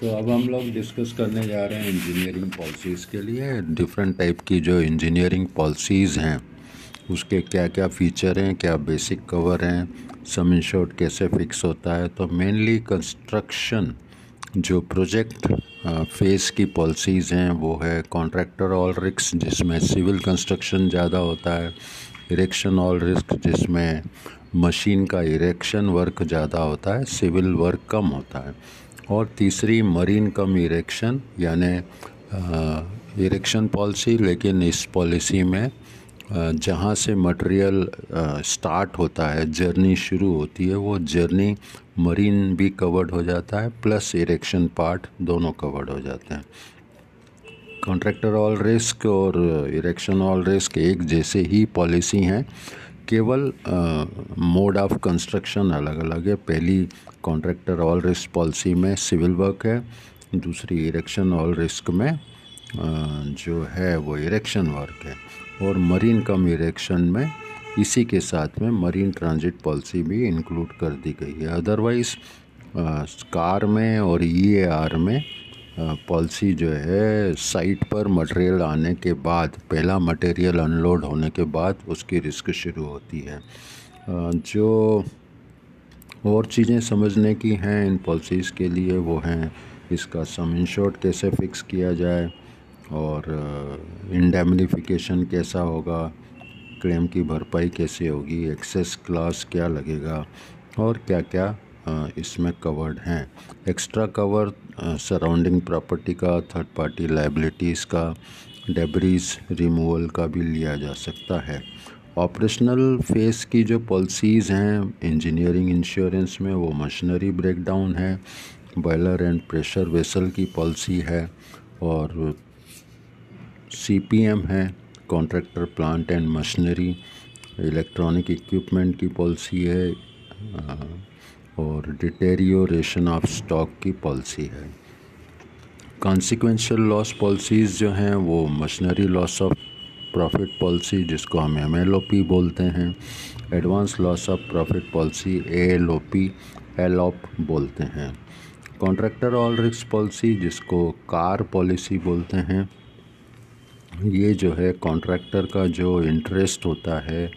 तो अब हम लोग डिस्कस करने जा रहे हैं इंजीनियरिंग पॉलिसीज़ के लिए डिफरेंट टाइप की जो इंजीनियरिंग पॉलिसीज़ हैं, उसके क्या क्या फ़ीचर हैं, क्या बेसिक कवर हैं सम इंश्योर्ड कैसे फिक्स होता है तो मेनली कंस्ट्रक्शन जो प्रोजेक्ट फेस की पॉलिसीज़ हैं, वो है कॉन्ट्रैक्टर ऑल रिक्स जिसमें सिविल कंस्ट्रक्शन ज़्यादा होता है इरेक्शन ऑल रिस्क जिसमें मशीन का इरेक्शन वर्क ज़्यादा होता है सिविल वर्क कम होता है। और तीसरी मरीन कम इरेक्शन यानि इरेक्शन पॉलिसी लेकिन इस पॉलिसी में जहाँ से मटेरियल स्टार्ट होता है जर्नी शुरू होती है, वो जर्नी मरीन भी कवर्ड हो जाता है प्लस इरेक्शन पार्ट दोनों कवर्ड हो जाते हैं। कॉन्ट्रैक्टर ऑल रिस्क और इरेक्शन ऑल रिस्क एक जैसे ही पॉलिसी हैं केवल मोड ऑफ़ कंस्ट्रक्शन अलग अलग है। पहली कॉन्ट्रैक्टर ऑल रिस्क पॉलिसी में सिविल वर्क है दूसरी इरेक्शन ऑल रिस्क में आ, जो है वो इरेक्शन वर्क है। और मरीन कम इरेक्शन में इसी के साथ में मरीन ट्रांजिट पॉलिसी भी इंक्लूड कर दी गई है। अदरवाइज़ कार में और ई e में पॉलिसी जो है, साइट पर मटेरियल आने के बाद, पहला मटेरियल अनलोड होने के बाद उसकी रिस्क शुरू होती है। जो और चीज़ें समझने की हैं इन पॉलिसीज़ के लिए, वो हैं इसका सम इंश्योर्ड कैसे फ़िक्स किया जाए और इंडेमनिफिकेशन कैसा होगा, क्लेम की भरपाई कैसे होगी, एक्सेस क्लास क्या लगेगा और क्या क्या इसमें कवर्ड हैं। एक्स्ट्रा कवर सराउंडिंग प्रॉपर्टी का थर्ड पार्टी लाइबिलिटीज़ का डेबरीज रिमूवल का भी लिया जा सकता है। ऑपरेशनल फेस की जो पॉलिसीज़ हैं इंजीनियरिंग इंश्योरेंस में वो मशीनरी ब्रेकडाउन है। बॉयलर एंड प्रेशर वेसल की पॉलिसी है और सीपीएम है contractor plant and machinery electronic equipment की पॉलिसी है और डिटेरियोरेशन ऑफ़ स्टॉक की पॉलिसी है। कॉन्सिक्वेंशल लॉस पॉलिसीज़ जो हैं, वो machinery loss of profit policy जिसको हम एम एल ओ पी बोलते हैं। Advance loss of profit policy A L O P L op बोलते हैं। कॉन्ट्रैक्टर ऑल रिस्क पॉलिसी जिसको कार पॉलिसी बोलते हैं। ये जो है कॉन्ट्रैक्टर का जो इंटरेस्ट होता है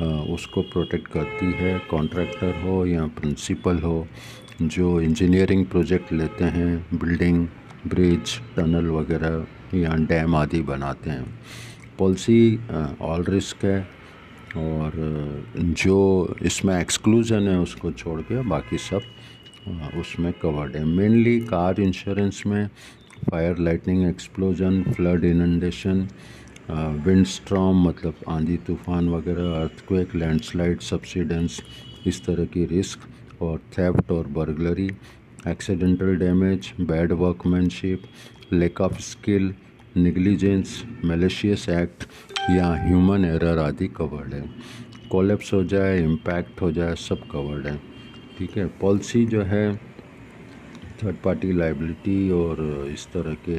उसको प्रोटेक्ट करती है कॉन्ट्रैक्टर हो या प्रिंसिपल हो, जो इंजीनियरिंग प्रोजेक्ट लेते हैं बिल्डिंग ब्रिज टनल वगैरह या डैम आदि बनाते हैं। पॉलिसी ऑल रिस्क है और जो इसमें एक्सक्लूजन है उसको छोड़ के बाकी सब उसमें कवर्ड है। मेनली कार इंश्योरेंस में fire lightning explosion flood inundation windstorm मतलब आंधी, तूफ़ान वगैरह अर्थक्वेक लैंडस्लाइड सब्सिडेंस इस तरह की रिस्क और थेफ्ट और burglary accidental damage bad workmanship lack of skill negligence malicious act या ह्यूमन एरर आदि कवर्ड है। कोलेप्स हो जाए इम्पैक्ट हो जाए, सब कवर्ड है। ठीक है? पॉलिसी जो है थर्ड पार्टी लाइबिलिटी और इस तरह के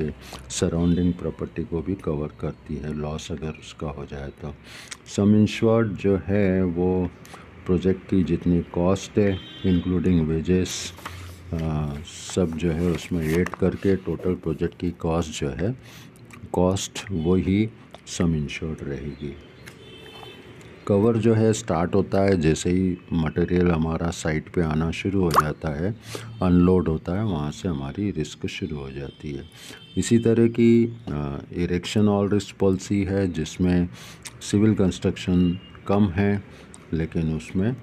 सराउंडिंग प्रॉपर्टी को भी कवर करती है। लॉस अगर उसका हो जाए तो। सम इंश्योर्ड जो है वो प्रोजेक्ट की जितनी कॉस्ट है इंक्लूडिंग वेजेस सब जो है उसमें ऐड करके टोटल प्रोजेक्ट की कॉस्ट जो है कॉस्ट वही सम इंश्योर्ड रहेगी। कवर जो है स्टार्ट होता है, जैसे ही मटेरियल हमारा साइट पे आना शुरू हो जाता है अनलोड होता है, वहाँ से हमारी रिस्क शुरू हो जाती है। इसी तरह की इरेक्शन ऑल रिस्क पॉलिसी है, जिसमें सिविल कंस्ट्रक्शन कम है, लेकिन उसमें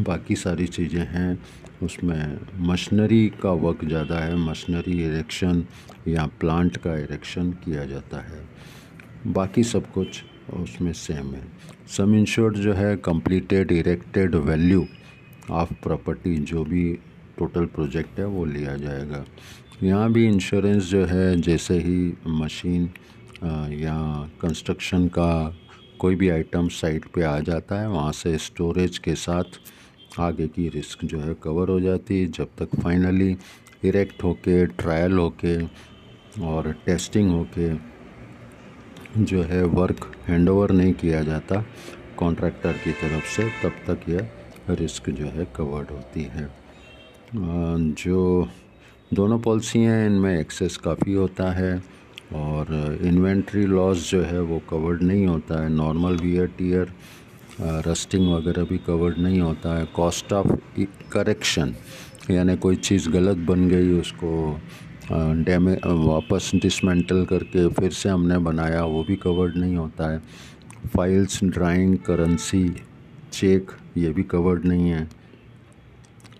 बाकी सारी चीज़ें हैं। उसमें मशीनरी का वर्क ज़्यादा है मशीनरी इरेक्शन या प्लांट का इरेक्शन किया जाता है। बाकी सब कुछ उसमें सेम है। सम इंश्योर्ड जो है completed erected value of property जो भी टोटल प्रोजेक्ट है, वो लिया जाएगा। यहाँ भी इंश्योरेंस जो है, जैसे ही मशीन या कंस्ट्रक्शन का कोई भी आइटम साइट पे आ जाता है, वहाँ से स्टोरेज के साथ आगे की रिस्क जो है कवर हो जाती है। जब तक फाइनली इरेक्ट होके ट्रायल होके और टेस्टिंग होके जो है वर्क हैंडओवर नहीं किया जाता कॉन्ट्रैक्टर की तरफ़ से, तब तक यह रिस्क जो है कवर्ड होती है। जो दोनों पॉलिसी हैं, इनमें एक्सेस काफ़ी होता है और इन्वेंट्री लॉस जो है वो कवर्ड नहीं होता है। नॉर्मल वियर टीयर रस्टिंग वगैरह भी कवर्ड नहीं होता है। कॉस्ट ऑफ़ करेक्शन यानी कोई चीज़ गलत बन गई, उसको डैमेज वापस डिसमेंटल करके फिर से हमने बनाया, वो भी कवर्ड नहीं होता है। फाइल्स ड्राइंग करेंसी चेक ये भी कवर्ड नहीं है।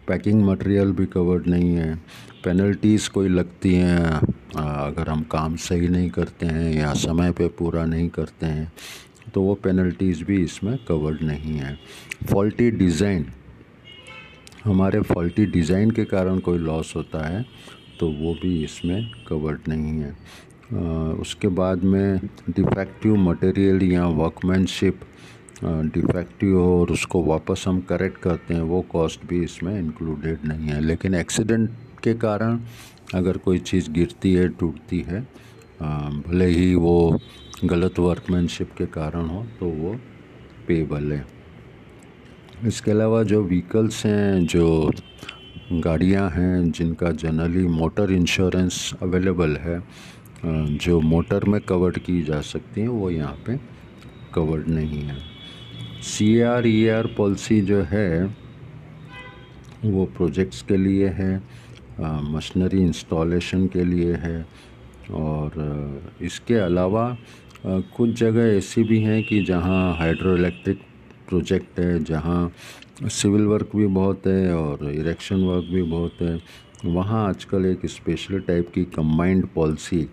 पैकिंग मटेरियल भी कवर्ड नहीं है। पेनल्टीज़ कोई लगती हैं अगर हम काम सही नहीं करते हैं या समय पे पूरा नहीं करते हैं तो वो पेनल्टीज़ भी इसमें कवर्ड नहीं है। फॉल्टी डिज़ाइन हमारे फॉल्टी डिज़ाइन के कारण कोई लॉस होता है। तो वो भी इसमें कवर्ड नहीं है। आ, उसके बाद में डिफेक्टिव मटेरियल या वर्कमैनशिप डिफेक्टिव हो और उसको वापस हम करेक्ट करते हैं वो कॉस्ट भी इसमें इंक्लूडेड नहीं है। लेकिन एक्सीडेंट के कारण अगर कोई चीज़ गिरती है टूटती है भले ही वो गलत वर्कमैनशिप के कारण हो तो वो पेबल है। इसके अलावा जो व्हीकल्स हैं जो गाड़ियाँ हैं जिनका जनरली मोटर इंश्योरेंस अवेलेबल है। जो मोटर में कवर्ड की जा सकती हैं, वो यहाँ पे कवर्ड नहीं है। C R E R policy जो है, वो प्रोजेक्ट्स के लिए है मशीनरी इंस्टॉलेशन के लिए है, और इसके अलावा कुछ जगह ऐसी भी हैं कि जहाँ हाइड्रो इलेक्ट्रिक प्रोजेक्ट है, जहाँ सिविल वर्क भी बहुत है और इरेक्शन वर्क भी बहुत है। वहाँ आजकल एक स्पेशल टाइप की कंबाइंड पॉलिसी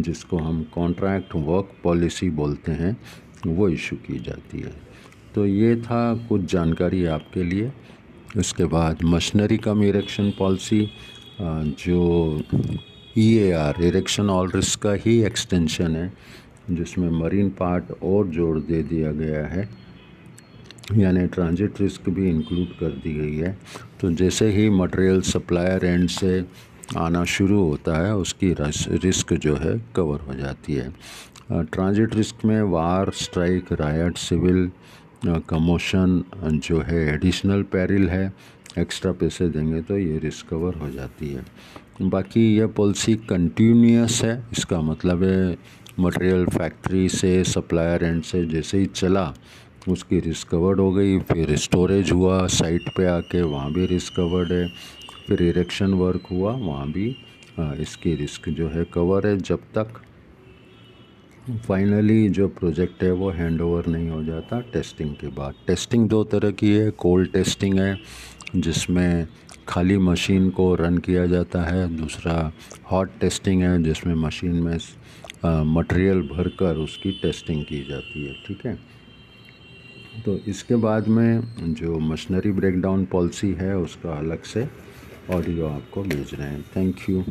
जिसको हम कॉन्ट्रैक्ट वर्क पॉलिसी बोलते हैं, वो इशू की जाती है। तो ये था कुछ जानकारी आपके लिए। उसके बाद मशीनरी कम इरेक्शन पॉलिसी जो E A R erection all risk का ही एक्सटेंशन है, जिसमें मरीन पार्ट और जोड़ दे दिया गया है। यानी ट्रांजिट रिस्क भी इंक्लूड कर दी गई है। तो जैसे ही मटेरियल सप्लायर एंड से आना शुरू होता है, उसकी रिस्क जो है कवर हो जाती है। ट्रांजिट रिस्क में war strike riot civil commotion जो है एडिशनल पैरिल है एक्स्ट्रा पैसे देंगे तो ये रिस्क कवर हो जाती है। बाकी यह पॉलिसी कंटिन्यूस है, इसका मतलब है मटेरियल फैक्ट्री से सप्लायर एंड से जैसे ही चला उसकी रिस्कवर्ड हो गई, फिर स्टोरेज हुआ साइट पे आके वहाँ भी रिस्कवर्ड है, फिर इरेक्शन वर्क हुआ, वहाँ भी इसकी रिस्क जो है कवर है। जब तक फाइनली जो प्रोजेक्ट है वो हैंड ओवर नहीं हो जाता टेस्टिंग के बाद। टेस्टिंग दो तरह की है कोल्ड टेस्टिंग है, जिसमें खाली मशीन को रन किया जाता है। दूसरा हॉट टेस्टिंग है, जिसमें मशीन में मटेरियल भरकर उसकी टेस्टिंग की जाती है, ठीक है? तो इसके बाद में जो मशीनरी ब्रेकडाउन पॉलिसी है, उसका अलग से ऑडियो आपको भेज रहे हैं। Thank you